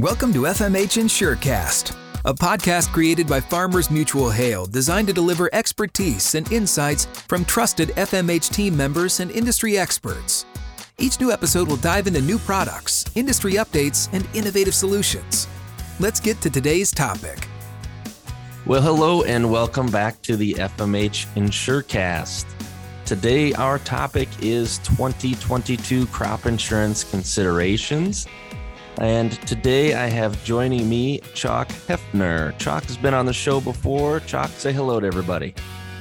Welcome to FMH InsureCast, a podcast created by Farmers Mutual Hail designed to deliver expertise and insights from trusted FMH team members and industry experts. Each new episode will dive into new products, industry updates, and innovative solutions. Let's get to today's topic. Well, hello and welcome back to the FMH InsureCast. Today, our topic is 2022 crop insurance considerations. And today I have joining me Chalk Hefner. Chalk has been on the show before. Chalk, say hello to everybody.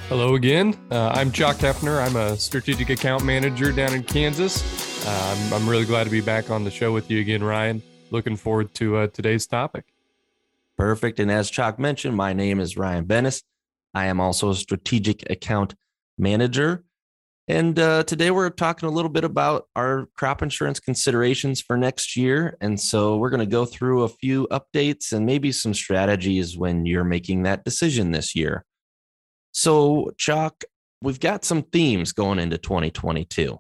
Hello again. Uh, I'm Chalk Hefner. I'm a strategic account manager down in Kansas. Uh, I'm, I'm, really glad to be back on the show with you again, Ryan. Looking forward to uh, today's topic. Perfect. And as Chalk mentioned, my name is Ryan Bennis. I am also a strategic account manager. And uh, today we're talking a little bit about our crop insurance considerations for next year. And so we're going to go through a few updates and maybe some strategies when you're making that decision this year. So, Chalk, we've got some themes going into 2022.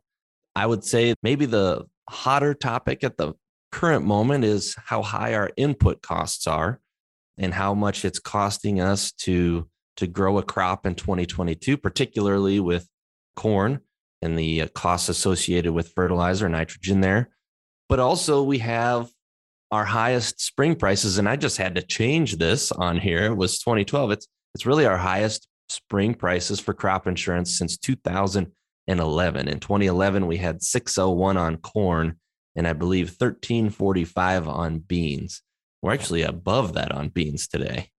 I would say maybe the hotter topic at the current moment is how high our input costs are and how much it's costing us to to grow a crop in 2022 particularly with corn and the uh, costs associated with fertilizer, nitrogen there. But also, we have our highest spring prices. And I just had to change this on here. It was 2012. It's, it's really our highest spring prices for crop insurance since 2011. In 2011, we had 601 on corn and I believe 1345 on beans. We're actually above that on beans today.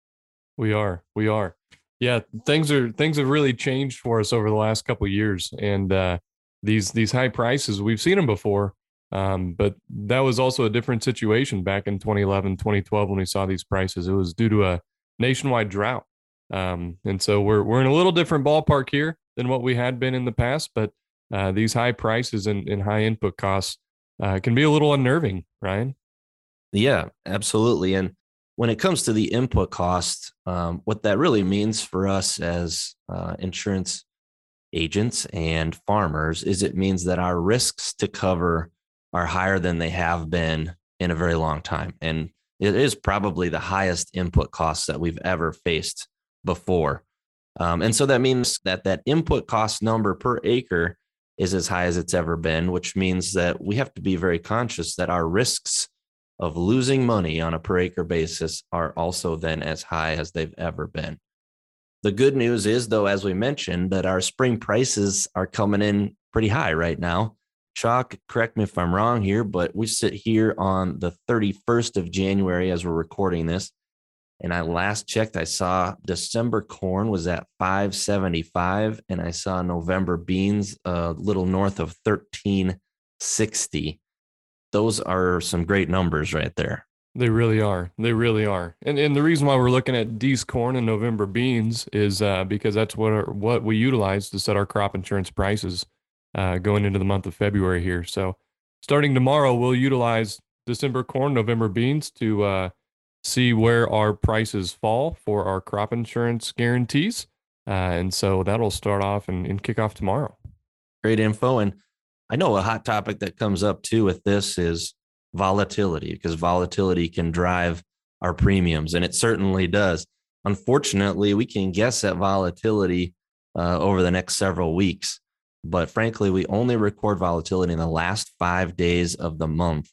We are. We are yeah, things are things have really changed for us over the last couple years, and uh, these these high prices we've seen them before, um, but that was also a different situation back in 2011, 2012 when we saw these prices. It was due to a nationwide drought, um, and so we're we're in a little different ballpark here than what we had been in the past. But uh, these high prices and, and high input costs uh, can be a little unnerving, Ryan. Yeah, absolutely, and when it comes to the input cost, um, what that really means for us as uh, insurance agents and farmers is it means that our risks to cover are higher than they have been in a very long time. And it is probably the highest input costs that we've ever faced before. Um, and so that means that that input cost number per acre is as high as it's ever been, which means that we have to be very conscious that our risks of losing money on a per acre basis are also then as high as they've ever been. The good news is, though, as we mentioned, that our spring prices are coming in pretty high right now. Chalk, correct me if I'm wrong here, but we sit here on the 31st of January as we're recording this. And I last checked, I saw December corn was at 575, and I saw November beans a little north of 1360 those are some great numbers right there. They really are. They really are. And and the reason why we're looking at D's corn and November beans is uh, because that's what our, what we utilize to set our crop insurance prices uh, going into the month of February here. So starting tomorrow, we'll utilize December corn, November beans to uh, see where our prices fall for our crop insurance guarantees. Uh, and so that'll start off and, and kick off tomorrow. Great info. And I know a hot topic that comes up too with this is volatility because volatility can drive our premiums, and it certainly does. Unfortunately, we can guess at volatility uh, over the next several weeks, but frankly, we only record volatility in the last five days of the month.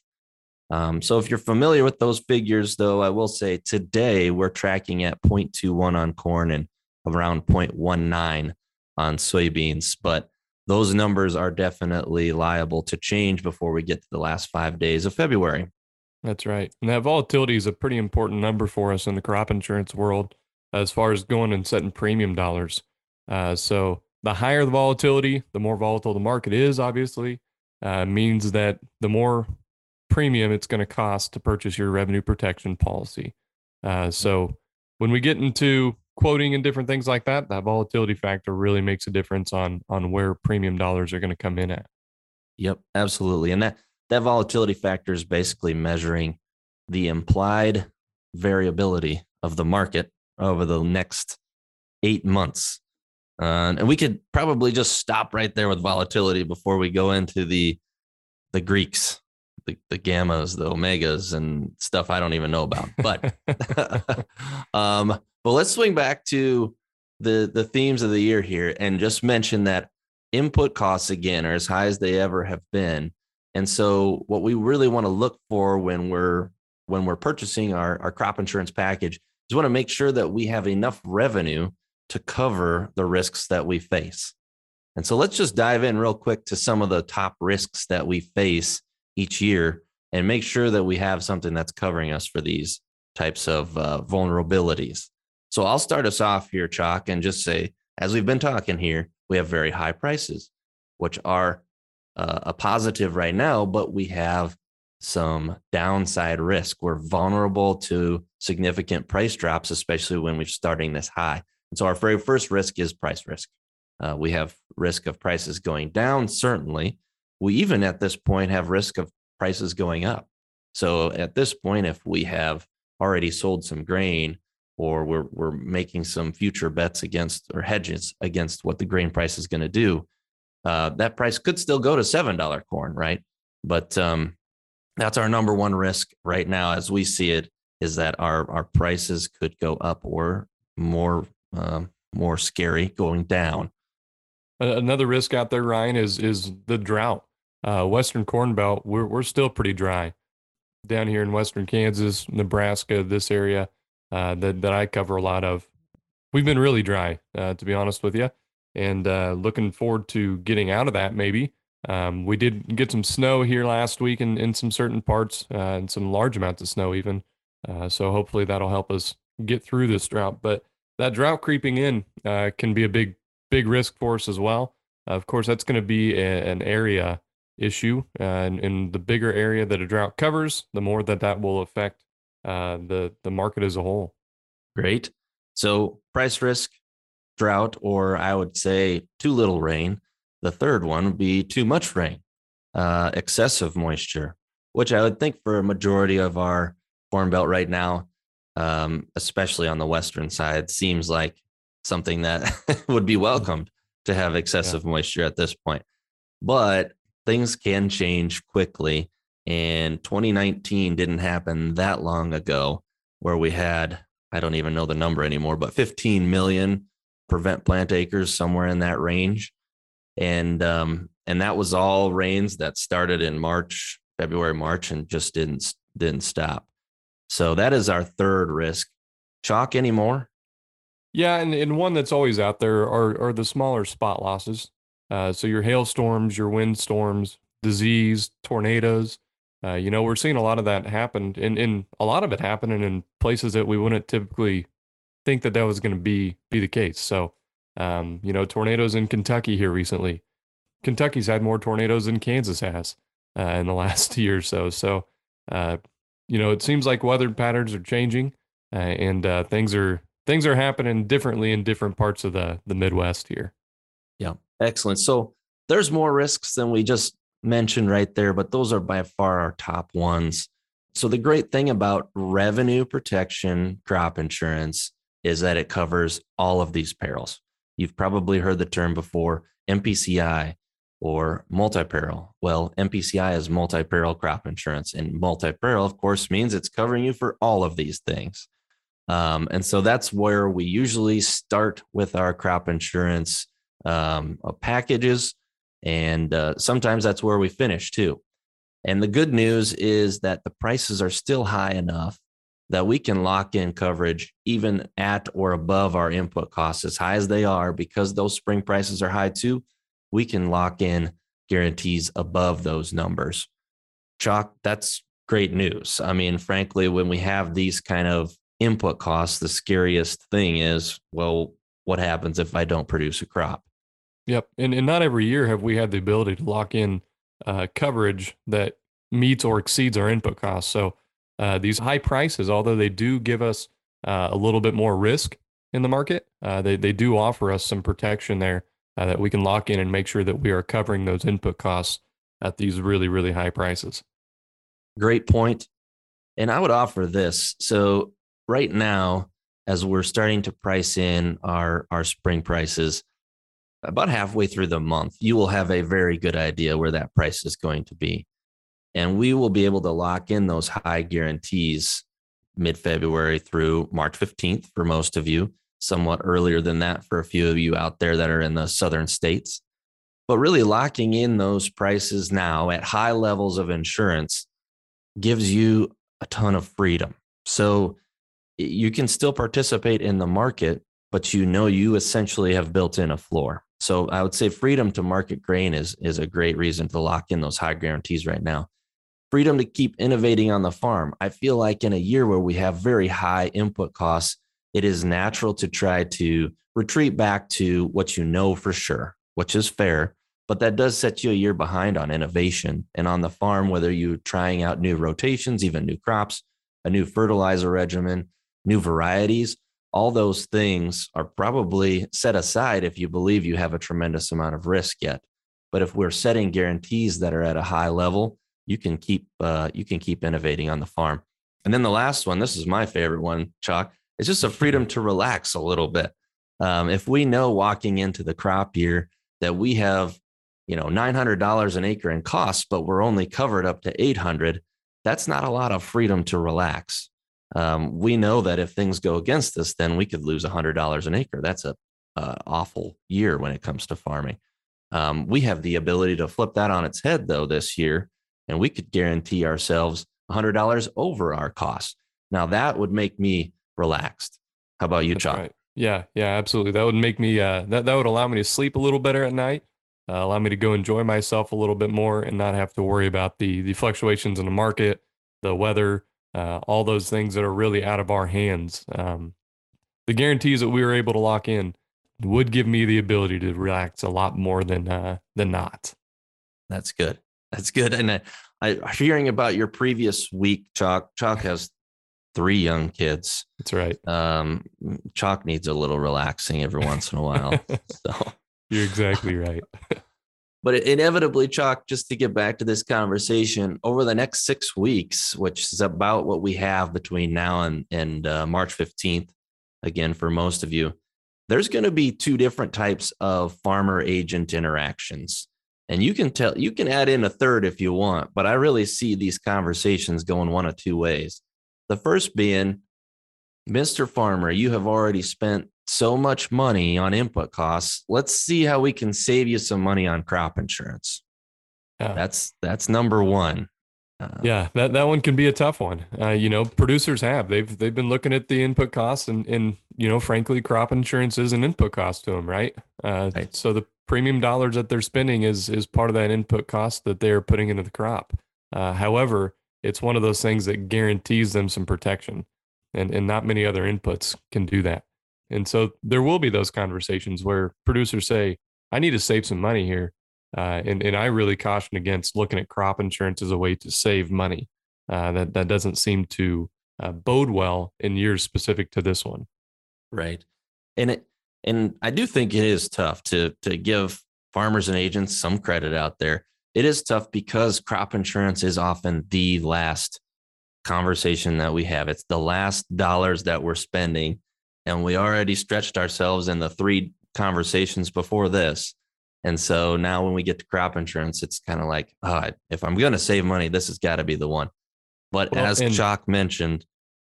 Um, so if you're familiar with those figures, though, I will say today we're tracking at 0.21 on corn and around 0.19 on soybeans, but those numbers are definitely liable to change before we get to the last five days of February. That's right. And that volatility is a pretty important number for us in the crop insurance world as far as going and setting premium dollars. Uh, so the higher the volatility, the more volatile the market is, obviously, uh, means that the more premium it's going to cost to purchase your revenue protection policy. Uh, so when we get into quoting and different things like that, that volatility factor really makes a difference on on where premium dollars are going to come in at. Yep, absolutely. And that that volatility factor is basically measuring the implied variability of the market over the next eight months. Uh, and we could probably just stop right there with volatility before we go into the the Greeks the, the gammas, the omegas, and stuff I don't even know about. But um, but let's swing back to the the themes of the year here and just mention that input costs again are as high as they ever have been. And so what we really want to look for when we're when we're purchasing our, our crop insurance package is want to make sure that we have enough revenue to cover the risks that we face. And so let's just dive in real quick to some of the top risks that we face each year and make sure that we have something that's covering us for these types of uh, vulnerabilities. So I'll start us off here, Chalk, and just say, as we've been talking here, we have very high prices, which are uh, a positive right now, but we have some downside risk. We're vulnerable to significant price drops, especially when we're starting this high. And so our very first risk is price risk. Uh, we have risk of prices going down, certainly. We even at this point have risk of prices going up. So at this point, if we have already sold some grain or we're, we're making some future bets against or hedges against what the grain price is going to do, uh, that price could still go to $7 corn, right? But um, that's our number one risk right now as we see it is that our, our prices could go up or more, uh, more scary going down. Another risk out there, Ryan, is is the drought. Uh, Western Corn Belt, we're we're still pretty dry down here in Western Kansas, Nebraska, this area uh, that that I cover a lot of. We've been really dry, uh, to be honest with you, and uh, looking forward to getting out of that. Maybe um, we did get some snow here last week in in some certain parts, uh, and some large amounts of snow even. Uh, so hopefully that'll help us get through this drought. But that drought creeping in can be a big big risk for us as well. Uh, of course, that's going to be a, an area issue, uh, and, and, the bigger area that a drought covers, the more that that will affect uh, the the market as a whole. Great. So price risk, drought, or I would say too little rain. The third one would be too much rain, uh, excessive moisture, which I would think for a majority of our Corn Belt right now, um, especially on the western side, seems like something that would be welcomed to have excessive yeah. moisture at this point. But things can change quickly. And 2019 didn't happen that long ago where we had, I don't even know the number anymore, but 15 million prevent plant acres somewhere in that range. And um, and that was all rains that started in March, February, March, and just didn't didn't stop. So that is our third risk. Chalk anymore? Yeah, and, and one that's always out there are are the smaller spot losses. Uh, so your hailstorms, your windstorms, disease, tornadoes. Uh, you know, we're seeing a lot of that happen, and, and a lot of it happening in places that we wouldn't typically think that that was going to be be the case. So, um, you know, tornadoes in Kentucky here recently. Kentucky's had more tornadoes than Kansas has uh, in the last year or so. So, uh, you know, it seems like weather patterns are changing, uh, and uh, things are things are happening differently in different parts of the the Midwest here. Yeah, excellent. So there's more risks than we just mentioned right there, but those are by far our top ones. So the great thing about revenue protection crop insurance is that it covers all of these perils. You've probably heard the term before, MPCI or multi-peril. Well, MPCI is multi-peril crop insurance, and multi-peril, of course, means it's covering you for all of these things. Um, and so that's where we usually start with our crop insurance um, uh, packages. And uh, sometimes that's where we finish too. And the good news is that the prices are still high enough that we can lock in coverage even at or above our input costs as high as they are because those spring prices are high too. We can lock in guarantees above those numbers. Chalk, that's great news. I mean, frankly, when we have these kind of input costs, the scariest thing is, well, what happens if I don't produce a crop? Yep. And, and not every year have we had the ability to lock in uh, coverage that meets or exceeds our input costs. So uh, these high prices, although they do give us uh, a little bit more risk in the market, uh, they, they do offer us some protection there uh, that we can lock in and make sure that we are covering those input costs at these really, really high prices. Great point. And I would offer this. So right now, as we're starting to price in our, our spring prices, about halfway through the month, you will have a very good idea where that price is going to be. And we will be able to lock in those high guarantees mid February through March 15th for most of you, somewhat earlier than that for a few of you out there that are in the southern states. But really, locking in those prices now at high levels of insurance gives you a ton of freedom. So you can still participate in the market, but you know you essentially have built in a floor. So I would say freedom to market grain is, is a great reason to lock in those high guarantees right now. Freedom to keep innovating on the farm. I feel like in a year where we have very high input costs, it is natural to try to retreat back to what you know for sure, which is fair. But that does set you a year behind on innovation. And on the farm, whether you're trying out new rotations, even new crops, a new fertilizer regimen, new varieties, all those things are probably set aside if you believe you have a tremendous amount of risk yet. But if we're setting guarantees that are at a high level, you can keep uh, you can keep innovating on the farm. And then the last one, this is my favorite one, Chalk. It's just a freedom to relax a little bit. Um, if we know walking into the crop year that we have, you know, nine hundred dollars an acre in costs, but we're only covered up to eight hundred, that's not a lot of freedom to relax um, we know that if things go against us, then we could lose $100 an acre. That's a, a awful year when it comes to farming. Um, we have the ability to flip that on its head, though, this year, and we could guarantee ourselves $100 over our cost. Now, that would make me relaxed. How about you, Chuck? Right. Yeah, yeah, absolutely. That would make me, uh, that, that would allow me to sleep a little better at night. Uh, allow me to go enjoy myself a little bit more and not have to worry about the the fluctuations in the market, the weather, uh, all those things that are really out of our hands. Um, the guarantees that we were able to lock in would give me the ability to relax a lot more than uh, than not. That's good. That's good. And I, I hearing about your previous week, Chalk. Chalk has three young kids. That's right. Um, Chalk needs a little relaxing every once in a while. so you're exactly right. But inevitably, Chalk, just to get back to this conversation, over the next six weeks, which is about what we have between now and, and uh, March 15th, again, for most of you, there's going to be two different types of farmer agent interactions. And you can tell, you can add in a third if you want, but I really see these conversations going one of two ways. The first being, Mr. Farmer, you have already spent so much money on input costs. Let's see how we can save you some money on crop insurance. Yeah. That's that's number one. Uh, yeah, that, that one can be a tough one. Uh, you know, producers have they've they've been looking at the input costs, and and you know, frankly, crop insurance is an input cost to them, right? Uh, right. So the premium dollars that they're spending is is part of that input cost that they are putting into the crop. Uh, however, it's one of those things that guarantees them some protection, and and not many other inputs can do that. And so there will be those conversations where producers say, I need to save some money here. Uh, and, and I really caution against looking at crop insurance as a way to save money. Uh, that, that doesn't seem to uh, bode well in years specific to this one. Right. And it, and I do think it is tough to, to give farmers and agents some credit out there. It is tough because crop insurance is often the last conversation that we have. It's the last dollars that we're spending and we already stretched ourselves in the three conversations before this. And so now when we get to crop insurance, it's kind of like, oh, if I'm going to save money, this has got to be the one. But well, as and, Chalk mentioned,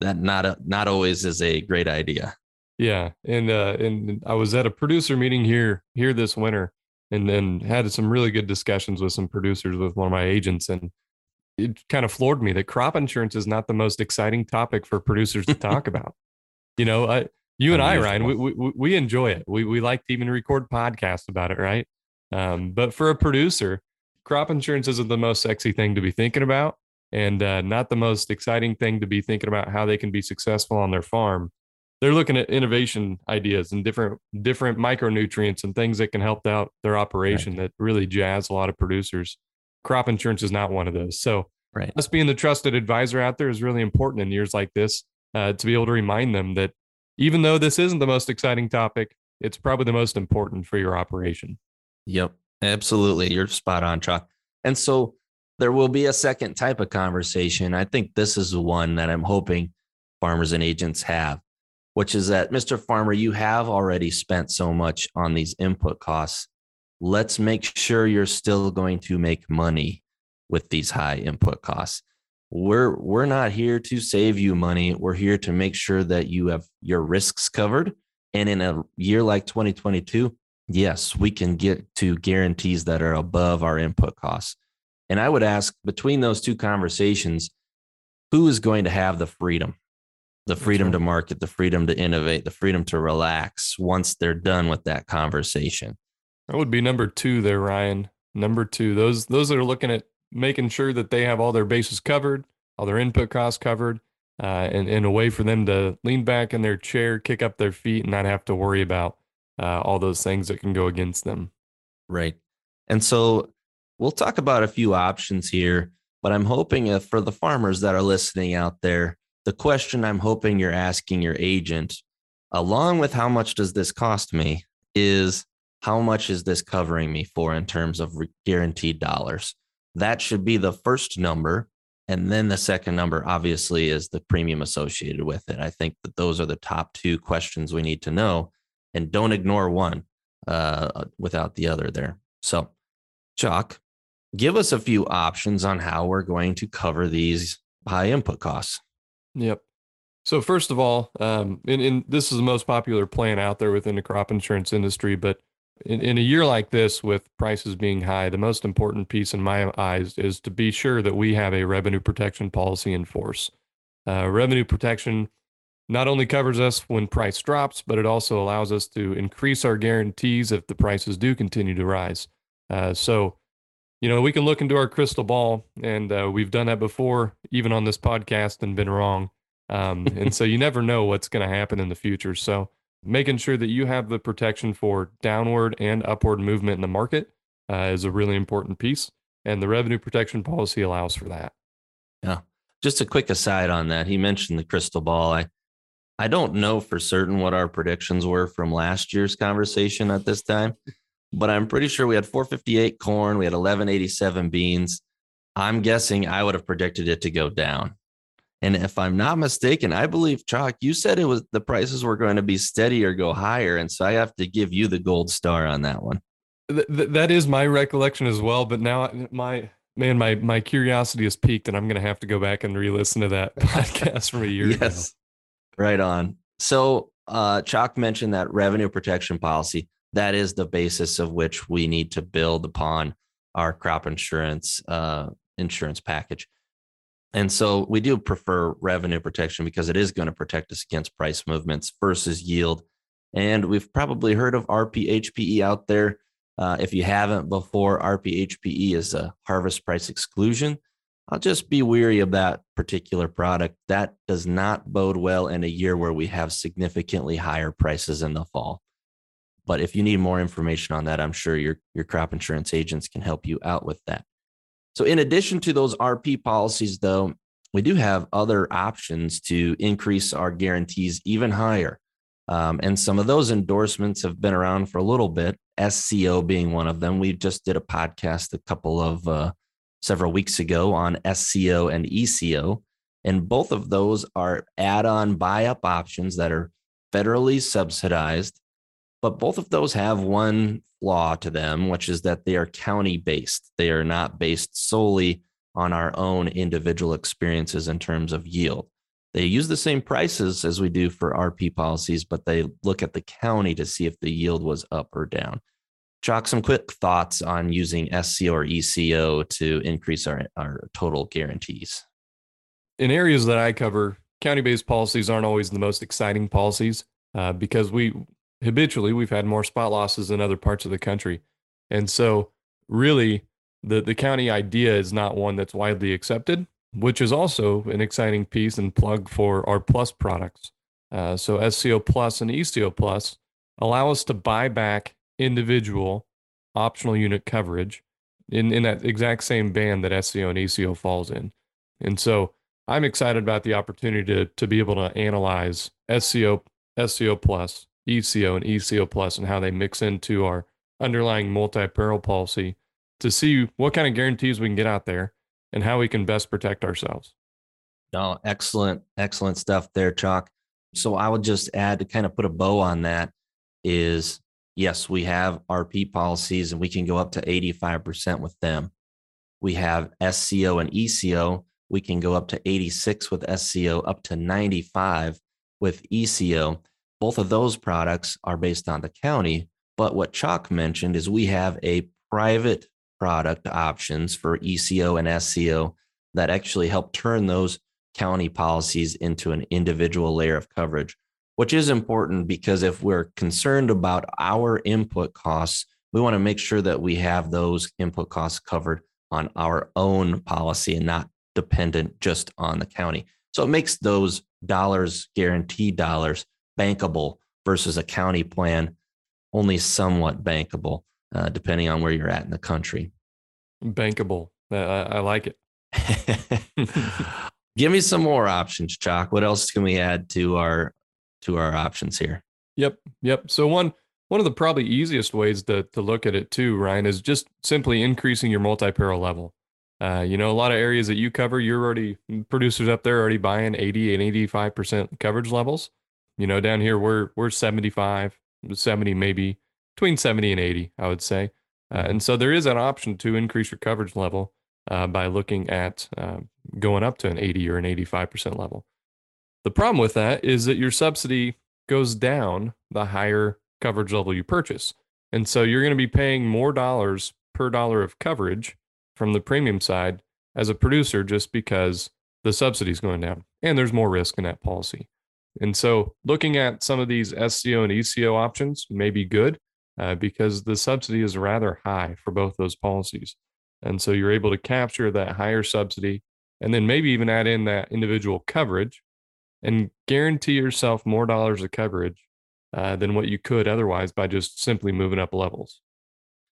that not a, not always is a great idea. Yeah, and uh, and I was at a producer meeting here here this winter, and then had some really good discussions with some producers with one of my agents, and it kind of floored me that crop insurance is not the most exciting topic for producers to talk about. You know, I, you and I, Ryan, we, we, we enjoy it. We, we like to even record podcasts about it, right? Um, but for a producer, crop insurance isn't the most sexy thing to be thinking about and uh, not the most exciting thing to be thinking about how they can be successful on their farm. They're looking at innovation ideas and different different micronutrients and things that can help out their operation right. that really jazz a lot of producers. Crop insurance is not one of those. So, right. us being the trusted advisor out there is really important in years like this uh, to be able to remind them that even though this isn't the most exciting topic, it's probably the most important for your operation. Yep, absolutely. You're spot on, Chuck. And so there will be a second type of conversation. I think this is the one that I'm hoping farmers and agents have, which is that, Mr. Farmer, you have already spent so much on these input costs. Let's make sure you're still going to make money with these high input costs. We're we're not here to save you money. We're here to make sure that you have your risks covered. And in a year like 2022, yes, we can get to guarantees that are above our input costs. And I would ask between those two conversations, who is going to have the freedom? The freedom to market, the freedom to innovate, the freedom to relax once they're done with that conversation. That would be number two there, Ryan. Number two, those those that are looking at making sure that they have all their bases covered, all their input costs covered, uh, and, and a way for them to lean back in their chair, kick up their feet, and not have to worry about uh, all those things that can go against them. Right. And so we'll talk about a few options here, but I'm hoping if for the farmers that are listening out there, the question I'm hoping you're asking your agent, along with how much does this cost me, is how much is this covering me for in terms of guaranteed dollars? That should be the first number. And then the second number, obviously, is the premium associated with it. I think that those are the top two questions we need to know and don't ignore one uh, without the other there. So, Chuck, give us a few options on how we're going to cover these high input costs. Yep. So first of all, um, and, and this is the most popular plan out there within the crop insurance industry, but in, in a year like this, with prices being high, the most important piece in my eyes is to be sure that we have a revenue protection policy in force. Uh, revenue protection not only covers us when price drops, but it also allows us to increase our guarantees if the prices do continue to rise. Uh, so, you know, we can look into our crystal ball, and uh, we've done that before, even on this podcast, and been wrong. Um, and so you never know what's going to happen in the future. So, making sure that you have the protection for downward and upward movement in the market uh, is a really important piece. And the revenue protection policy allows for that. Yeah. Just a quick aside on that. He mentioned the crystal ball. I I don't know for certain what our predictions were from last year's conversation at this time, but I'm pretty sure we had 458 corn, we had 1187 beans. I'm guessing I would have predicted it to go down. And if I'm not mistaken, I believe Chalk, you said it was the prices were going to be steady or go higher. And so I have to give you the gold star on that one. Th- that is my recollection as well. But now my man, my my curiosity is peaked, and I'm going to have to go back and re-listen to that podcast from a year yes. ago. Right on. So, uh, Chalk mentioned that revenue protection policy. That is the basis of which we need to build upon our crop insurance uh, insurance package. And so we do prefer revenue protection because it is going to protect us against price movements versus yield. And we've probably heard of RPHPE out there. Uh, if you haven't before, RPHPE is a harvest price exclusion. I'll just be weary of that particular product. That does not bode well in a year where we have significantly higher prices in the fall. But if you need more information on that, I'm sure your, your crop insurance agents can help you out with that. So, in addition to those RP policies, though, we do have other options to increase our guarantees even higher. Um, and some of those endorsements have been around for a little bit, SCO being one of them. We just did a podcast a couple of uh, several weeks ago on SCO and ECO. And both of those are add on buy up options that are federally subsidized. But both of those have one flaw to them, which is that they are county based. They are not based solely on our own individual experiences in terms of yield. They use the same prices as we do for RP policies, but they look at the county to see if the yield was up or down. Chalk, some quick thoughts on using SCO or ECO to increase our, our total guarantees. In areas that I cover, county based policies aren't always the most exciting policies uh, because we habitually we've had more spot losses in other parts of the country. And so, really, the, the county idea is not one that's widely accepted, which is also an exciting piece and plug for our plus products. Uh, so, SCO Plus and ECO Plus allow us to buy back individual optional unit coverage in, in that exact same band that SCO and ECO falls in. And so I'm excited about the opportunity to, to be able to analyze SCO, SCO plus, ECO, and ECO plus and how they mix into our underlying multi peril policy to see what kind of guarantees we can get out there and how we can best protect ourselves. No, excellent, excellent stuff there, Chalk. So I would just add to kind of put a bow on that is yes, we have RP policies and we can go up to 85% with them. we have SCO and ECO. We can go up to 86 with SCO, up to 95 with ECO. Both of those products are based on the county. But what Chalk mentioned is we have a private product options for ECO and SCO that actually help turn those county policies into an individual layer of coverage, which is important because if we're concerned about our input costs, we want to make sure that we have those input costs covered on our own policy and not dependent just on the county. So it makes those dollars, guaranteed dollars, bankable versus a county plan only somewhat bankable, uh, depending on where you're at in the country. Bankable. I, I like it. Give me some more options, Chalk. What else can we add to our to our options here? Yep, yep. So one one of the probably easiest ways to to look at it too, Ryan, is just simply increasing your multi-peril level. Uh, you know, a lot of areas that you cover, you're already producers up there already buying 80 and 85 percent coverage levels. You know, down here we're we're 75, 70 maybe between 70 and 80, I would say. Uh, and so there is an option to increase your coverage level uh, by looking at uh, going up to an 80 or an 85% level. The problem with that is that your subsidy goes down the higher coverage level you purchase. And so you're going to be paying more dollars per dollar of coverage from the premium side as a producer just because the subsidy is going down and there's more risk in that policy. And so looking at some of these SCO and ECO options may be good uh, because the subsidy is rather high for both those policies. And so you're able to capture that higher subsidy and then maybe even add in that individual coverage and guarantee yourself more dollars of coverage uh, than what you could otherwise by just simply moving up levels.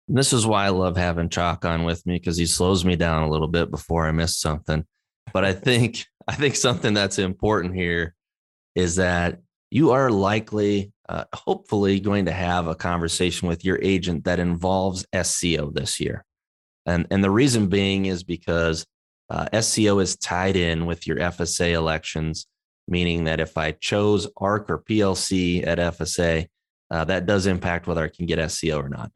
This is why I love having Chalk on with me because he slows me down a little bit before I miss something. But I think I think something that's important here is that you are likely, uh, hopefully, going to have a conversation with your agent that involves SCO this year. And, and the reason being is because uh, SCO is tied in with your FSA elections, meaning that if I chose ARC or PLC at FSA, uh, that does impact whether I can get SCO or not.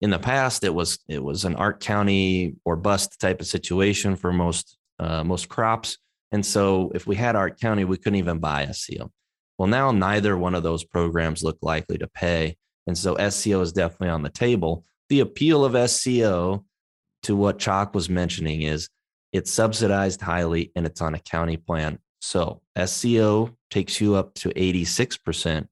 In the past, it was it was an ARC County or bust type of situation for most uh, most crops, and so if we had ARC County, we couldn't even buy SCO. Well, now neither one of those programs look likely to pay, and so SCO is definitely on the table. The appeal of SCO to what Chalk was mentioning is it's subsidized highly and it's on a county plan. So SCO takes you up to 86%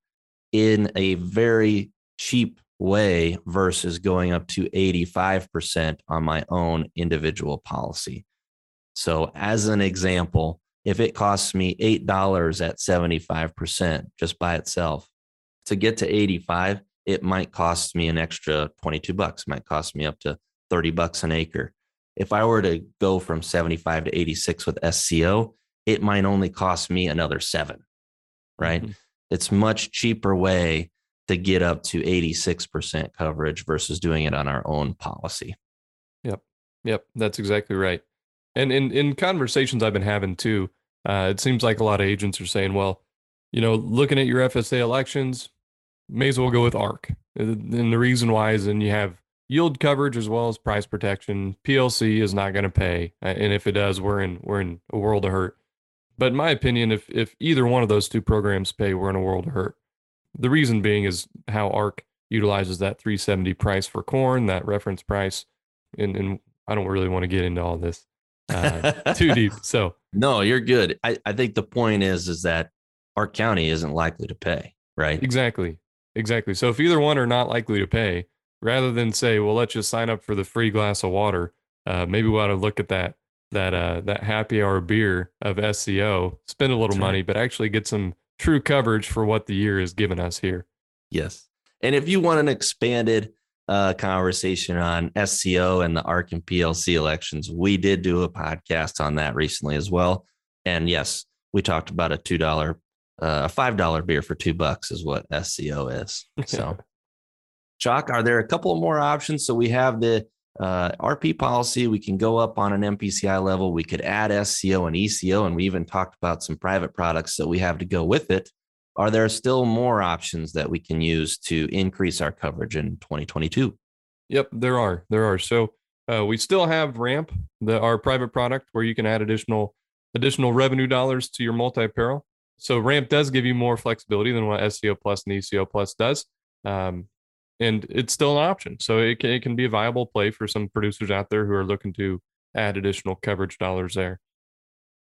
in a very cheap way versus going up to 85% on my own individual policy. So, as an example, if it costs me $8 at 75% just by itself to get to 85, it might cost me an extra 22 bucks, It might cost me up to 30 bucks an acre. If I were to go from 75 to 86 with SCO, it might only cost me another seven, right? Mm-hmm. It's much cheaper way to get up to 86% coverage versus doing it on our own policy. Yep. Yep. That's exactly right. And in, in conversations I've been having too, uh, it seems like a lot of agents are saying, well, you know, looking at your FSA elections, may as well go with ARC. And the reason why is then you have yield coverage as well as price protection. PLC is not going to pay, uh, and if it does, we're in we're in a world of hurt. But in my opinion, if if either one of those two programs pay, we're in a world of hurt. The reason being is how ARC utilizes that 370 price for corn, that reference price, and and I don't really want to get into all this uh, too deep. So no, you're good. I, I think the point is is that ARC County isn't likely to pay, right? Exactly, exactly. So if either one are not likely to pay, rather than say, well, let's just sign up for the free glass of water. Uh, maybe we ought to look at that that uh, that happy hour beer of SCO, spend a little money, but actually get some true coverage for what the year has given us here. Yes, and if you want an expanded uh, conversation on SCO and the ARC and PLC elections, we did do a podcast on that recently as well. And yes, we talked about a two dollar, uh, a five dollar beer for two bucks is what SCO is. So. Chalk, are there a couple more options? So we have the uh, RP policy. We can go up on an MPCI level. We could add SCO and ECO, and we even talked about some private products that we have to go with it. Are there still more options that we can use to increase our coverage in 2022? Yep, there are. There are. So Uh, we still have Ramp, the our private product where you can add additional additional revenue dollars to your multi peril. So Ramp does give you more flexibility than what SCO Plus and ECO Plus does, um, and it's still an option. So it can, it can be a viable play for some producers out there who are looking to add additional coverage dollars there.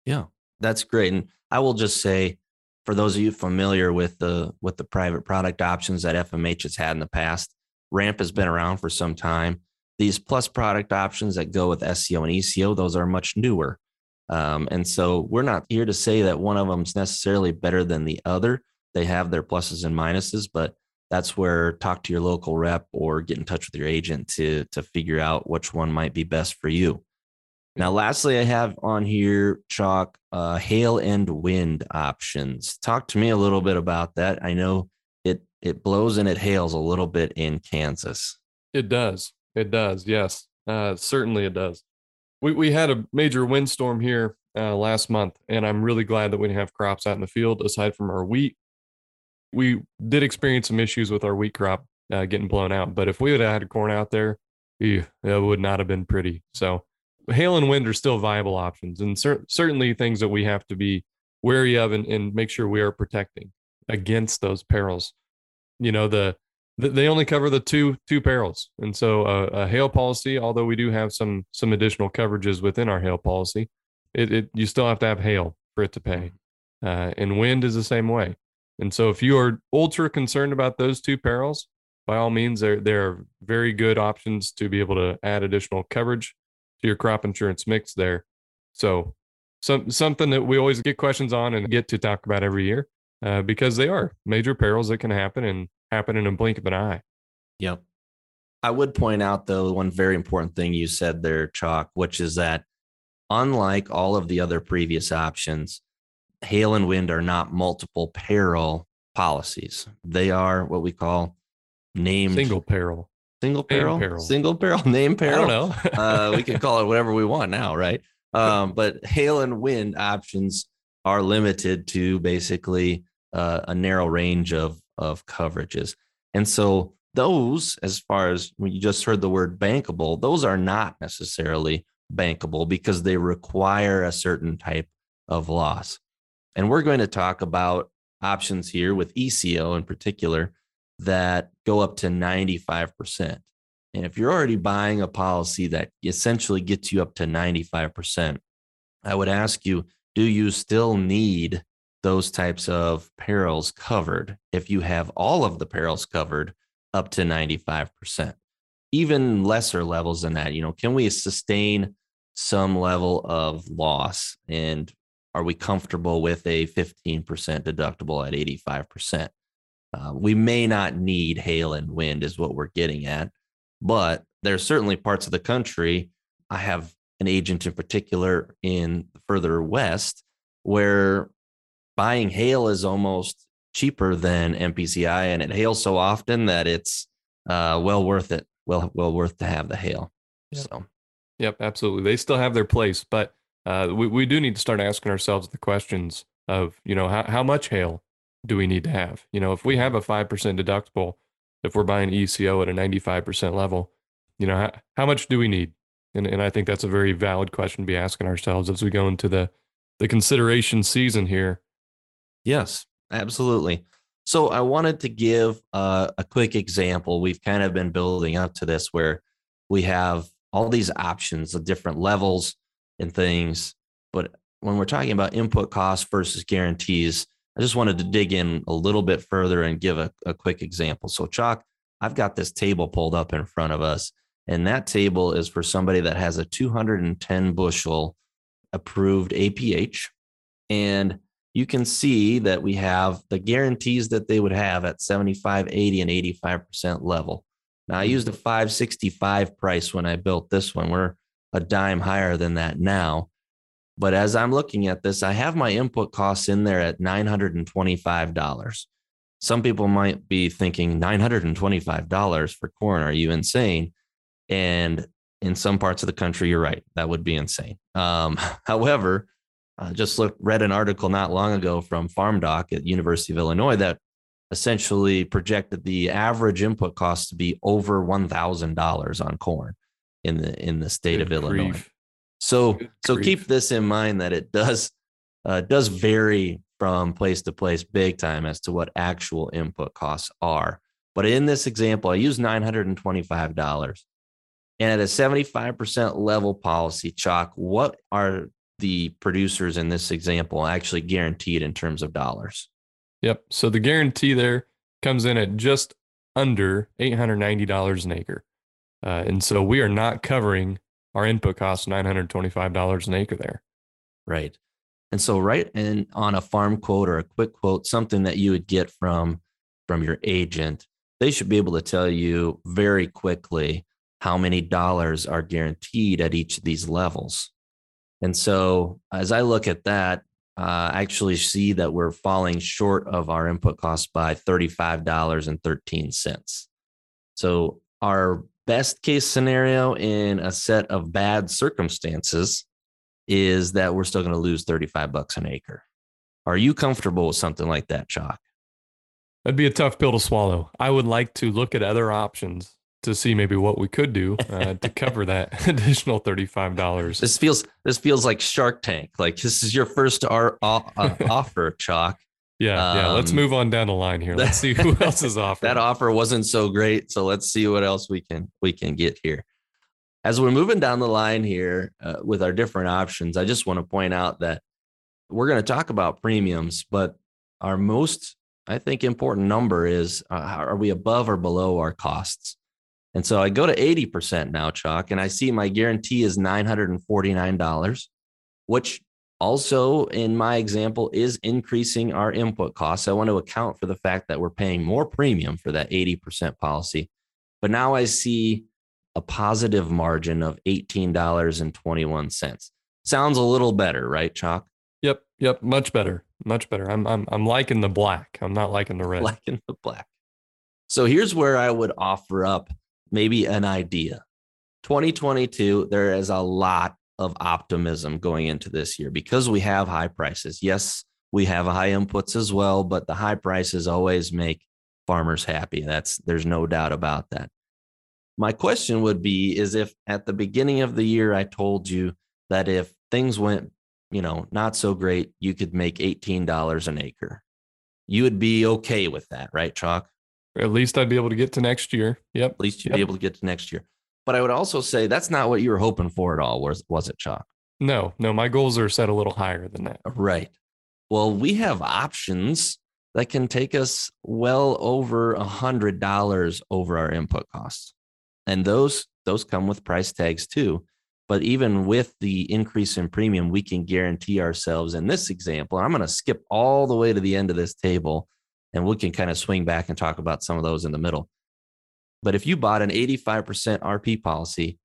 Yeah, that's great. And I will just say, for those of you familiar with the with the private product options that FMH has had in the past, Ramp has been around for some time. These plus product options that go with SCO and ECO, those are much newer. Um, and so we're not here to say that one of them is necessarily better than the other. They have their pluses and minuses, but that's where talk to your local rep or get in touch with your agent to to figure out which one might be best for you. Now, lastly, I have on here chalk uh, hail and wind options. Talk to me a little bit about that. I know it it blows and it hails a little bit in Kansas. It does. It does. Yes, uh, certainly it does. We we had a major windstorm here uh, last month, and I'm really glad that we didn't have crops out in the field aside from our wheat. We did experience some issues with our wheat crop uh, getting blown out, but if we would have had corn out there, ew, it would not have been pretty. So hail and wind are still viable options and cer- certainly things that we have to be wary of and, and make sure we are protecting against those perils. You know the, the they only cover the two two perils. And so uh, a hail policy although we do have some some additional coverages within our hail policy it, it you still have to have hail for it to pay. Uh, and wind is the same way. And so if you are ultra concerned about those two perils by all means there there are very good options to be able to add additional coverage to your crop insurance mix there. So some something that we always get questions on and get to talk about every year uh, because they are major perils that can happen and happen in a blink of an eye. Yep. I would point out though one very important thing you said there, Chalk, which is that unlike all of the other previous options, hail and wind are not multiple peril policies. They are what we call named single peril. Single peril, peril. single peril, name peril. I don't know. uh, we can call it whatever we want now, right? Um, but hail and wind options are limited to basically uh, a narrow range of of coverages, and so those, as far as when you just heard the word bankable, those are not necessarily bankable because they require a certain type of loss. And we're going to talk about options here with ECO in particular that go up to 95%. And if you're already buying a policy that essentially gets you up to 95%, I would ask you, do you still need those types of perils covered if you have all of the perils covered up to 95%? Even lesser levels than that, you know, can we sustain some level of loss? And are we comfortable with a 15% deductible at 85%? Uh, we may not need hail and wind, is what we're getting at. But there's certainly parts of the country. I have an agent in particular in further west where buying hail is almost cheaper than MPCI, and it hails so often that it's uh, well worth it. Well, well worth to have the hail. Yep. So, yep, absolutely. They still have their place, but uh, we we do need to start asking ourselves the questions of you know how how much hail do we need to have? You know, if we have a 5% deductible, if we're buying ECO at a 95% level, you know, how, how much do we need? And, and I think that's a very valid question to be asking ourselves as we go into the, the consideration season here. Yes, absolutely. So I wanted to give uh, a quick example. We've kind of been building up to this where we have all these options of different levels and things. But when we're talking about input costs versus guarantees, I just wanted to dig in a little bit further and give a, a quick example. So, Chalk, I've got this table pulled up in front of us, and that table is for somebody that has a 210 bushel approved APH. And you can see that we have the guarantees that they would have at 75, 80, and 85% level. Now, I used a 565 price when I built this one. We're a dime higher than that now. But as I'm looking at this, I have my input costs in there at $925. Some people might be thinking $925 for corn. Are you insane? And in some parts of the country, you're right. That would be insane. Um, however, I just looked, read an article not long ago from FarmDoc at University of Illinois that essentially projected the average input cost to be over $1,000 on corn. in the in the state Good of Illinois. So Good so grief. keep this in mind that it does uh, does vary from place to place big time as to what actual input costs are. But in this example, I use nine hundred and twenty five dollars, and at a seventy five percent level policy, chalk. What are the producers in this example actually guaranteed in terms of dollars? Yep. So the guarantee there comes in at just under $890 an acre. Uh, and so we are not covering our input costs, $925 an acre there. Right. And so right and on a farm quote or a quick quote, something that you would get from from your agent, they should be able to tell you very quickly how many dollars are guaranteed at each of these levels. And so as I look at that, uh, I actually see that we're falling short of our input costs by $35.13. So our best case scenario in a set of bad circumstances is that we're still going to lose 35 bucks an acre. Are you comfortable with something like that, Chalk? That'd be a tough pill to swallow. I would like to look at other options to see maybe what we could do uh, to cover that additional $35. This feels this feels like Shark Tank. Like this is your first ar- o- uh, offer, Chalk. Yeah. Yeah. Let's Um, move on down the line here. Let's see who else is offering. That offer wasn't so great, so let's see what else we can we can get here. As we're moving down the line here uh, with our different options, I just want to point out that we're going to talk about premiums, but our most I think important number is uh, are we above or below our costs? And so I go to 80% now, Chalk, and I see my guarantee is $949, which also in my example is increasing our input costs. I want to account for the fact that we're paying more premium for that 80% policy. But now I see a positive margin of $18.21. Sounds a little better, right, Chalk? Yep. Yep. Much better. Much better. I'm, I'm, I'm liking the black. I'm not liking the red. And the black. So here's where I would offer up maybe an idea. 2022, there is a lot of optimism going into this year because we have high prices. Yes, we have high inputs as well, but the high prices always make farmers happy. That's there's no doubt about that. My question would be is if at the beginning of the year I told you that if things went, you know, not so great, you could make $18 an acre. You would be okay with that, right, Chalk? At least I'd be able to get to next year. Yep. At least you'd Yep. be able to get to next year. But I would also say that's not what you were hoping for at all, was, was it, Chuck? No, no, my goals are set a little higher than that. Right. Well, we have options that can take us well over a hundred dollars over our input costs. And those those come with price tags too. But even with the increase in premium, we can guarantee ourselves in this example. I'm going to skip all the way to the end of this table and we can kind of swing back and talk about some of those in the middle. But if you bought an 85% RP policy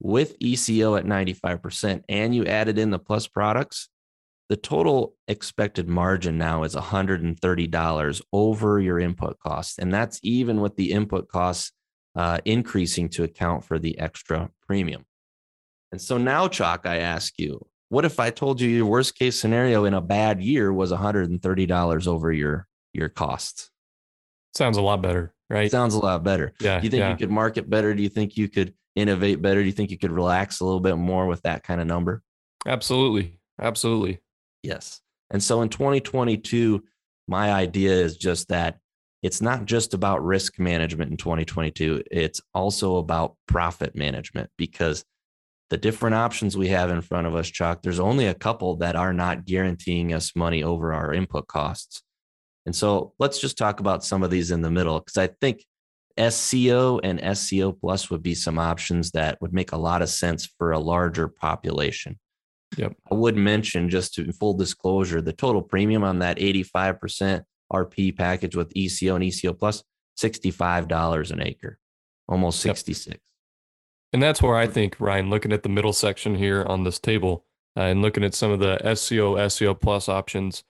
with ECO at 95% and you added in the plus products, the total expected margin now is $130 over your input costs. And that's even with the input costs uh, increasing to account for the extra premium. And so now, Chalk, I ask you, what if I told you your worst case scenario in a bad year was $130 over your, your costs? Sounds a lot better, right? Sounds a lot better. yeah. Do you think yeah. you could market better? Do you think you could innovate better? Do you think you could relax a little bit more with that kind of number? Absolutely. Absolutely. Yes. And so in 2022, my idea is just that it's not just about risk management in 2022, it's also about profit management because the different options we have in front of us, Chuck, there's only a couple that are not guaranteeing us money over our input costs. And so let's just talk about some of these in the middle because I think SCO and SCO plus would be some options that would make a lot of sense for a larger population. Yep. I would mention just to full disclosure, the total premium on that 85% RP package with ECO and ECO plus, $65 an acre, almost Yep. 66. And that's where I think, Ryan, looking at the middle section here on this table uh, and looking at some of the SCO, SCO plus options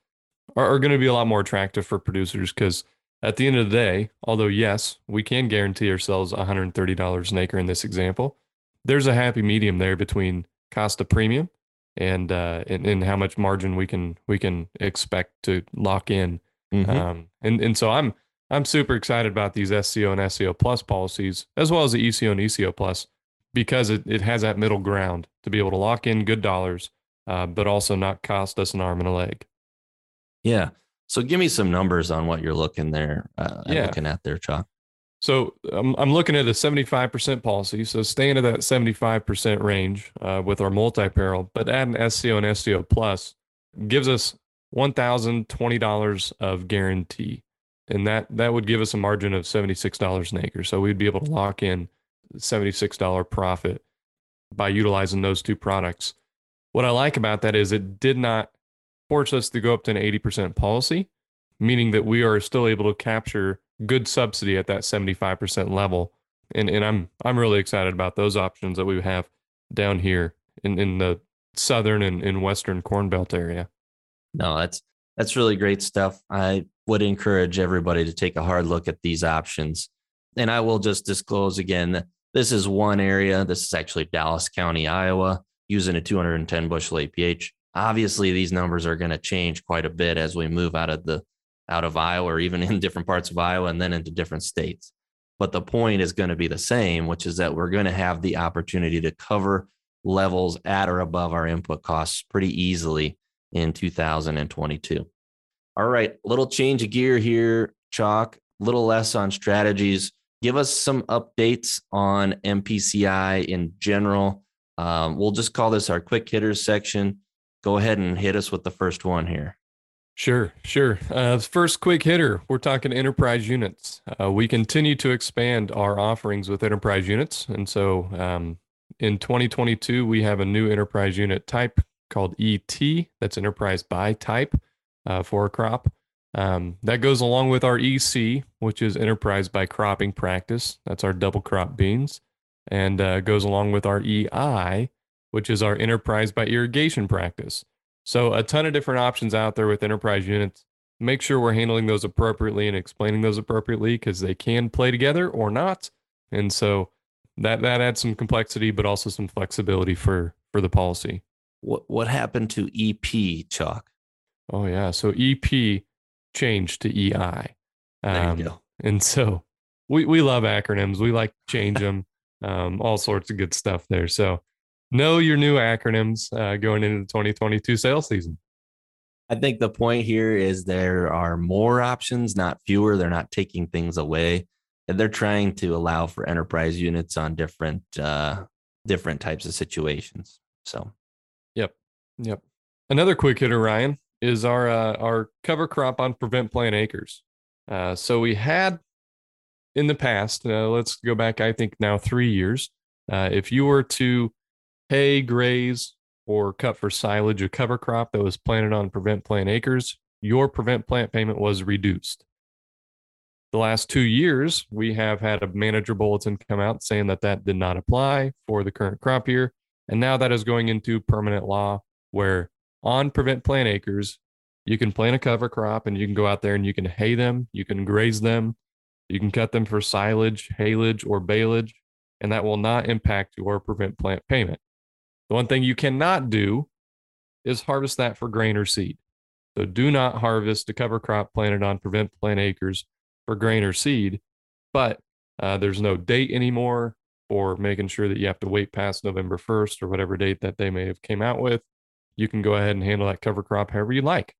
are, are going to be a lot more attractive for producers because at the end of the day, although yes, we can guarantee ourselves $130 an acre in this example, there's a happy medium there between cost of premium and, uh, and, and how much margin we can, we can expect to lock in Mhm. um, and and so I'm I'm super excited about these SCO and SCO plus policies as well as the ECO and ECO plus because it, it has that middle ground to be able to lock in good dollars, uh, but also not cost us an arm and a leg. Yeah. So give me some numbers on what you're looking there, uh, Yeah. looking at there, Chuck. So I'm, I'm looking at a 75% policy. So staying at that 75% range uh, with our multi peril, but add an SCO and SCO plus gives us $1,020 of guarantee. And that, that would give us a margin of $76 an acre. So we'd be able to lock in $76 profit by utilizing those two products. What I like about that is it did not force us to go up to an 80% policy, meaning that we are still able to capture good subsidy at that 75% level. And and I'm I'm really excited about those options that we have down here in, in the southern and, and western corn belt area. No, that's that's really great stuff. I would encourage everybody to take a hard look at these options. And I will just disclose again that this is one area. This is actually Dallas County, Iowa, using a 210 bushel APH. Obviously, these numbers are going to change quite a bit as we move out of the out of Iowa or even in different parts of Iowa and then into different states. But the point is going to be the same, which is that we're going to have the opportunity to cover levels at or above our input costs pretty easily in 2022. All right, little change of gear here, Chalk, little less on strategies. Give us some updates on MPCI in general. Um, we'll just call this our quick hitters section. Go ahead and hit us with the first one here. Sure, sure. Uh, first quick hitter, we're talking enterprise units. Uh, we continue to expand our offerings with enterprise units. And so um, in 2022, we have a new enterprise unit type called ET, that's enterprise by type uh, for a crop. Um, that goes along with our EC, which is enterprise by cropping practice. That's our double crop beans. And uh, goes along with our EI, which is our enterprise by irrigation practice. So a ton of different options out there with enterprise units. Make sure we're handling those appropriately and explaining those appropriately because they can play together or not. And so that that adds some complexity, but also some flexibility for for the policy. What what happened to EP, Chalk? Oh yeah. So EP changed to EI. There Um, you go. And so we we love acronyms. We like to change them. Um, all sorts of good stuff there. So know your new acronyms uh, going into the 2022 sales season. I think the point here is there are more options, not fewer. They're not taking things away. And they're trying to allow for enterprise units on different uh, different types of situations. So Yep. Yep. Another quick hitter, Ryan, is our uh, our cover crop on prevent plant acres. Uh, so we had in the past, uh, let's go back, I think now three years. Uh, if you were to hay, graze, or cut for silage a cover crop that was planted on prevent plant acres, your prevent plant payment was reduced. The last two years, we have had a manager bulletin come out saying that that did not apply for the current crop year. And now that is going into permanent law where on prevent plant acres, you can plant a cover crop and you can go out there and you can hay them, you can graze them, you can cut them for silage, haylage, or baleage, and that will not impact your prevent plant payment. The one thing you cannot do is harvest that for grain or seed. So do not harvest a cover crop planted on prevent plant acres for grain or seed, but uh, there's no date anymore for making sure that you have to wait past November 1st or whatever date that they may have came out with. You can go ahead and handle that cover crop however you like,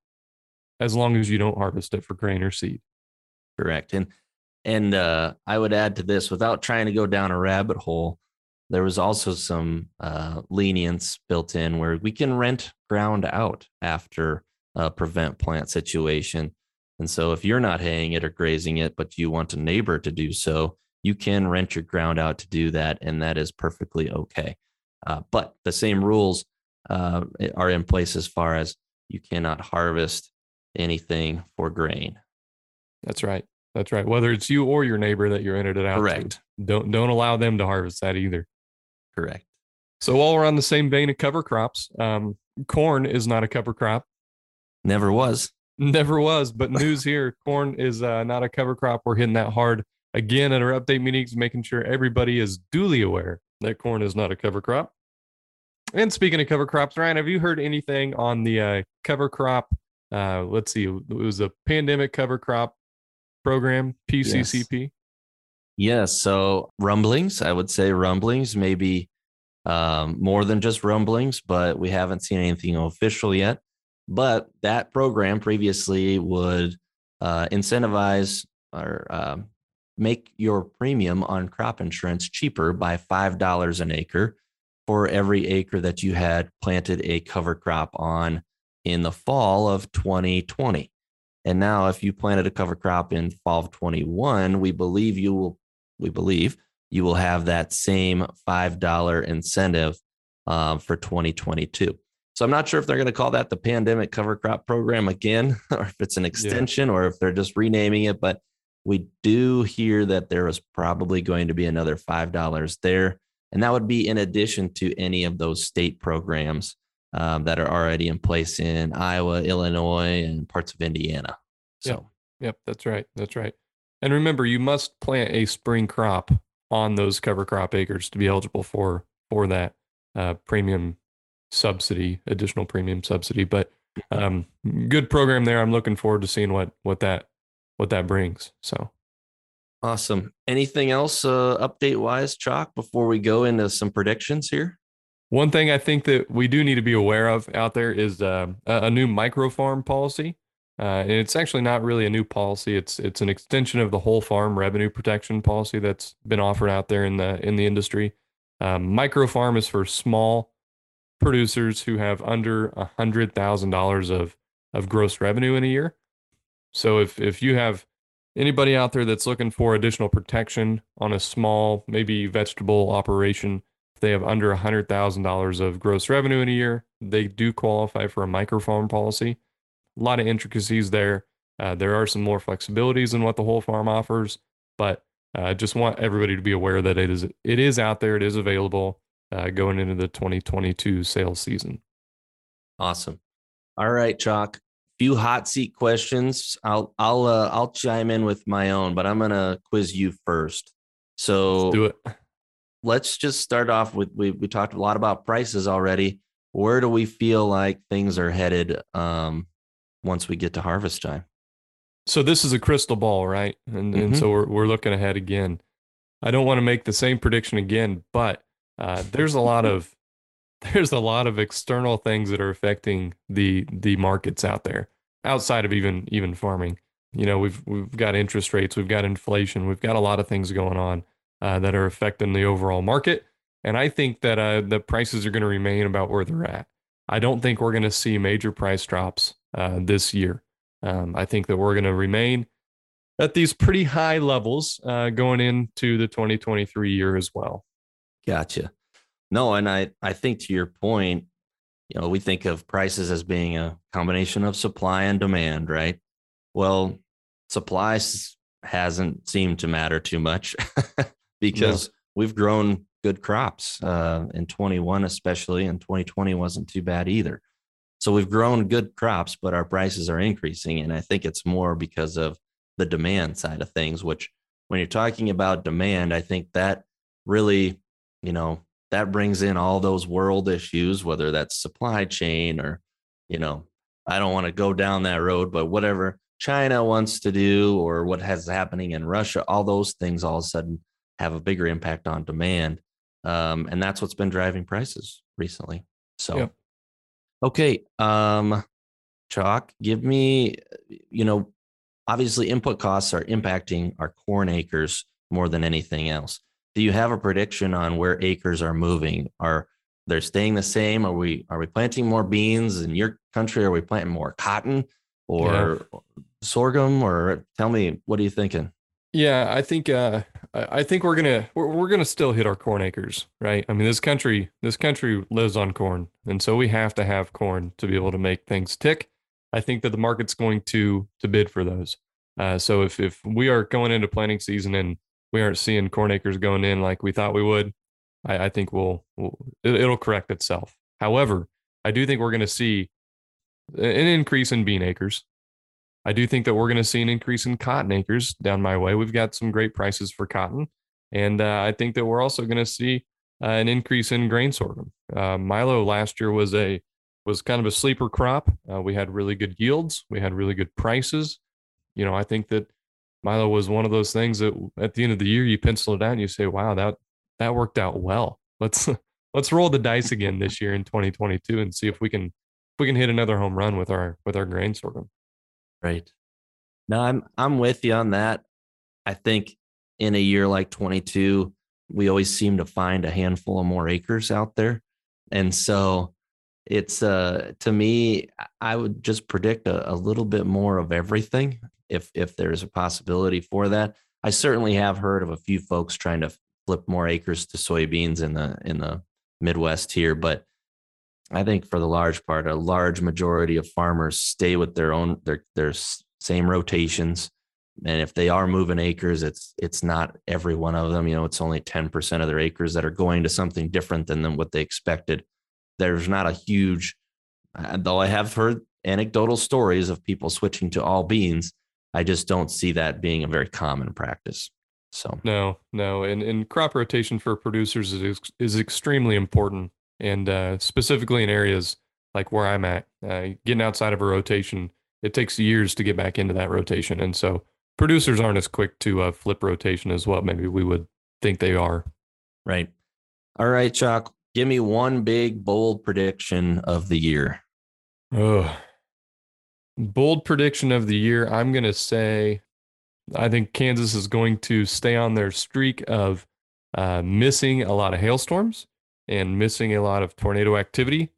as long as you don't harvest it for grain or seed. correct. And and uh, I would add to this without trying to go down a rabbit hole. There was also some uh, lenience built in where we can rent ground out after a prevent plant situation. And so if you're not haying it or grazing it, but you want a neighbor to do so, you can rent your ground out to do that. And that is perfectly okay. Uh, but the same rules uh, are in place as far as you cannot harvest anything for grain. That's right. That's right. Whether it's you or your neighbor that you're rented it out Correct. to, don't don't allow them to harvest that either. Correct. So while we're on the same vein of cover crops, um, corn is not a cover crop. Never was. Never was, but news here: corn is uh, not a cover crop. We're hitting that hard again at our update meetings, making sure everybody is duly aware that corn is not a cover crop. And speaking of cover crops, Ryan, have you heard anything on the uh, cover crop? Uh, let's see, it was a pandemic cover crop program, PCCP. Yes. Yes, so rumblings, I would say rumblings, maybe um, more than just rumblings, but we haven't seen anything official yet. But that program previously would uh, incentivize or uh, make your premium on crop insurance cheaper by $5 an acre for every acre that you had planted a cover crop on in the fall of 2020. And now, if you planted a cover crop in fall of 21, we believe you will, we believe you will have that same $5 incentive uh, for 2022. So I'm not sure if they're going to call that the pandemic cover crop program again, or if it's an extension, yeah. or if they're just renaming it. But we do hear that there is probably going to be another $5 there. And that would be in addition to any of those state programs um, that are already in place in Iowa, Illinois, and parts of Indiana. So, yep. yep, that's right. That's right. And remember, you must plant a spring crop on those cover crop acres to be eligible for for that uh, premium subsidy, additional premium subsidy. But um, good program there. I'm looking forward to seeing what what that what that brings. So awesome. Anything else uh, update wise, Chalk, before we go into some predictions here? One thing I think that we do need to be aware of out there is uh, a new micro farm policy. Uh, and it's actually not really a new policy. It's it's an extension of the whole farm revenue protection policy that's been offered out there in the in the industry. Um, micro farm is for small producers who have under a hundred thousand dollars of of gross revenue in a year. So if if you have anybody out there that's looking for additional protection on a small, maybe vegetable operation, if they have under a hundred thousand dollars of gross revenue in a year, they do qualify for a micro farm policy. A lot of intricacies there. Uh, there are some more flexibilities in what the whole farm offers, but I uh, just want everybody to be aware that it is it is out there, it is available uh, going into the 2022 sales season. Awesome. All right, Chalk few hot seat questions. I'll I'll uh, I'll chime in with my own, but I'm gonna quiz you first. So let's do it. Let's just start off with we we talked a lot about prices already. Where do we feel like things are headed um, once we get to harvest time? So this is a crystal ball, right? And mm-hmm. and so we're we're looking ahead again. I don't want to make the same prediction again, but uh, there's a lot of there's a lot of external things that are affecting the the markets out there outside of even even farming. You know, we've we've got interest rates, we've got inflation, we've got a lot of things going on uh, that are affecting the overall market. And I think that uh, the prices are going to remain about where they're at. I don't think we're going to see major price drops uh, this year. Um, I think that we're going to remain at these pretty high levels uh, going into the 2023 year as well. Gotcha. No, and I I think to your point, you know, we think of prices as being a combination of supply and demand, right? Well, supply hasn't seemed to matter too much because no. we've grown good crops uh, in 21, especially, and 2020 wasn't too bad either. So we've grown good crops, but our prices are increasing. And I think it's more because of the demand side of things, which when you're talking about demand, I think that really, you know, that brings in all those world issues, whether that's supply chain or, you know, I don't want to go down that road, but whatever China wants to do or what has happening in Russia, all those things all of a sudden have a bigger impact on demand. Um, and that's what's been driving prices recently. So, yep. Okay. Um, Chalk, give me, you know, obviously input costs are impacting our corn acres more than anything else do you have a prediction on where acres are moving? Are they're staying the same? Are we are we planting more beans in your country? Are we planting more cotton or yeah. sorghum? Or tell me, what are you thinking? Yeah, I think uh, I think we're gonna we're, we're gonna still hit our corn acres, right? I mean, this country this country lives on corn, and so we have to have corn to be able to make things tick. I think that the market's going to to bid for those. Uh, so if if we are going into planting season and we aren't seeing corn acres going in like we thought we would, I, I think we'll, we'll it, it'll correct itself. However, I do think we're going to see an increase in bean acres. I do think that we're going to see an increase in cotton acres down my way. We've got some great prices for cotton, and uh, I think that we're also going to see uh, an increase in grain sorghum. Uh, Milo last year was a was kind of a sleeper crop. Uh, we had really good yields. We had really good prices. You know, I think that Milo was one of those things that at the end of the year you pencil it out and you say, "Wow, that that worked out well." Let's let's roll the dice again this year in 2022 and see if we can if we can hit another home run with our with our grain sorghum. Right. No, I'm I'm with you on that. I think in a year like 22, we always seem to find a handful of more acres out there. And so it's uh to me, I would just predict a, a little bit more of everything if if there's a possibility for that. I certainly have heard of a few folks trying to flip more acres to soybeans in the in the Midwest here, but I think for the large part, a large majority of farmers stay with their own their their same rotations. And if they are moving acres, it's it's not every one of them. You know, it's only 10% of their acres that are going to something different than, than what they expected. There's not a huge, though I have heard anecdotal stories of people switching to all beans. I just don't see that being a very common practice. So no, no, and and crop rotation for producers is is extremely important, and uh, specifically in areas like where I'm at, uh, getting outside of a rotation, it takes years to get back into that rotation, and so producers aren't as quick to uh, flip rotation as what maybe we would think they are. Right. All right, Chuck. Give me one big bold prediction of the year. Oh, bold prediction of the year. I'm gonna say I think Kansas is going to stay on their streak of uh, missing a lot of hailstorms and missing a lot of tornado activity.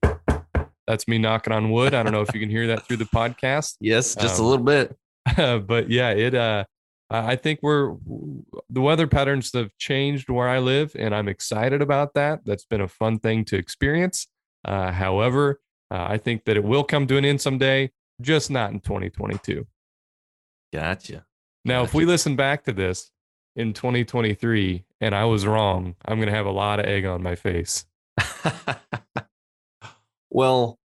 That's me knocking on wood. I don't know if you can hear that through the podcast. Yes, just um, a little bit. but yeah, it. Uh, I think we're the weather patterns have changed where I live, and I'm excited about that. That's been a fun thing to experience. Uh, however, uh, I think that it will come to an end someday, just not in 2022. Gotcha. Now, if we listen back to this in 2023 and I was wrong, I'm going to have a lot of egg on my face. well,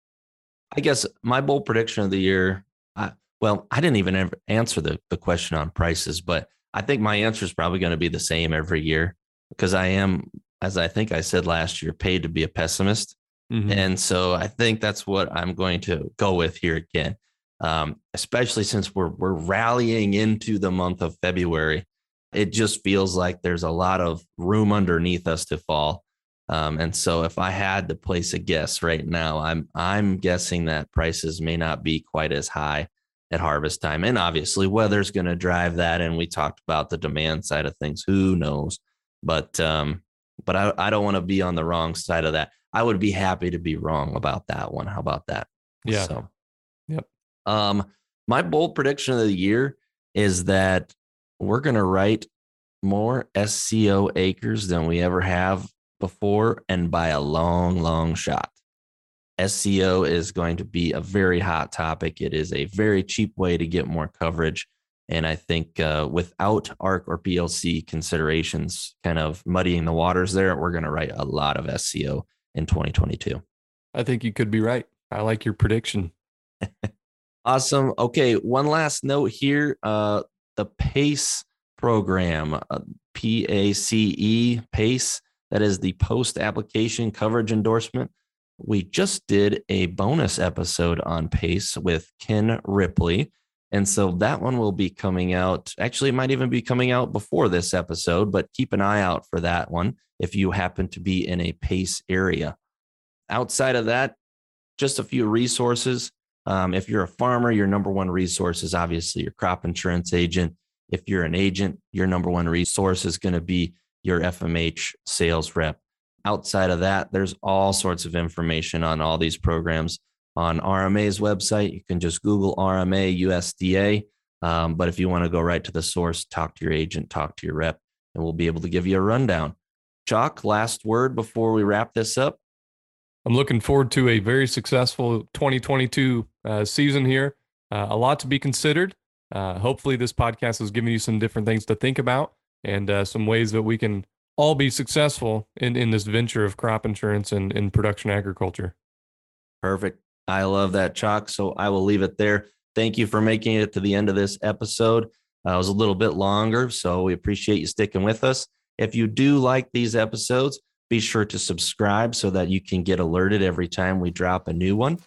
I guess my bold prediction of the year, I, well, I didn't even ever answer the, the question on prices, but I think my answer is probably going to be the same every year because I am, as I think I said last year, paid to be a pessimist. Mm-hmm. And so I think that's what I'm going to go with here again um, especially since we're we're rallying into the month of February. It just feels like there's a lot of room underneath us to fall. Um, and so, if I had to place a guess right now, I'm I'm guessing that prices may not be quite as high at harvest time. And obviously, weather's going to drive that. And we talked about the demand side of things. Who knows? But um, but I, I don't want to be on the wrong side of that. I would be happy to be wrong about that one. How about that? Yeah. So, yep. Um, my bold prediction of the year is that we're going to write more SCO acres than we ever have before, and by a long, long shot. SCO is going to be a very hot topic. It is a very cheap way to get more coverage. And I think uh, without ARC or PLC considerations kind of muddying the waters there, we're going to write a lot of SCO in 2022. I think you could be right. I like your prediction. Awesome. Okay, one last note here. Uh, the PACE program, uh, P A C E, PACE, that is the post application coverage endorsement. We just did a bonus episode on PACE with Ken Ripley. And so that one will be coming out. Actually, it might even be coming out before this episode, but keep an eye out for that one if you happen to be in a PACE area. Outside of that, just a few resources. Um, if you're a farmer, your number one resource is obviously your crop insurance agent. If you're an agent, your number one resource is going to be your FMH sales rep. Outside of that, there's all sorts of information on all these programs on RMA's website. You can just Google RMA USDA. Um, but if you want to go right to the source, talk to your agent, talk to your rep, and we'll be able to give you a rundown. Chuck, last word before we wrap this up. I'm looking forward to a very successful 2022 uh, season here. Uh, a lot to be considered. Uh, hopefully, this podcast has given you some different things to think about and uh, some ways that we can all be successful in, in this venture of crop insurance and in production agriculture. Perfect. I love that, Chuck. So I will leave it there. Thank you for making it to the end of this episode. Uh, it was a little bit longer, so we appreciate you sticking with us. If you do like these episodes, be sure to subscribe so that you can get alerted every time we drop a new one.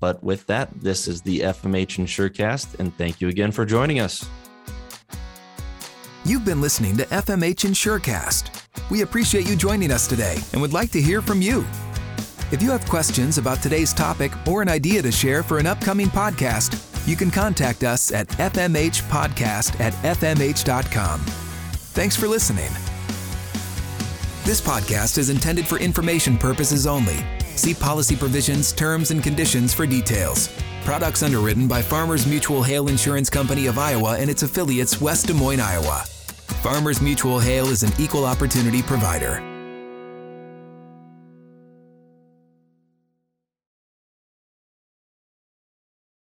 But with that, this is the FMH InsureCast, and thank you again for joining us. You've been listening to FMH Insurecast. We appreciate you joining us today and would like to hear from you. If you have questions about today's topic or an idea to share for an upcoming podcast, you can contact us at fmhpodcast at fmh.com. Thanks for listening. This podcast is intended for information purposes only. See policy provisions, terms, and conditions for details. Products underwritten by Farmers Mutual Hail Insurance Company of Iowa and its affiliates, West Des Moines, Iowa. Farmers Mutual Hail is an equal opportunity provider.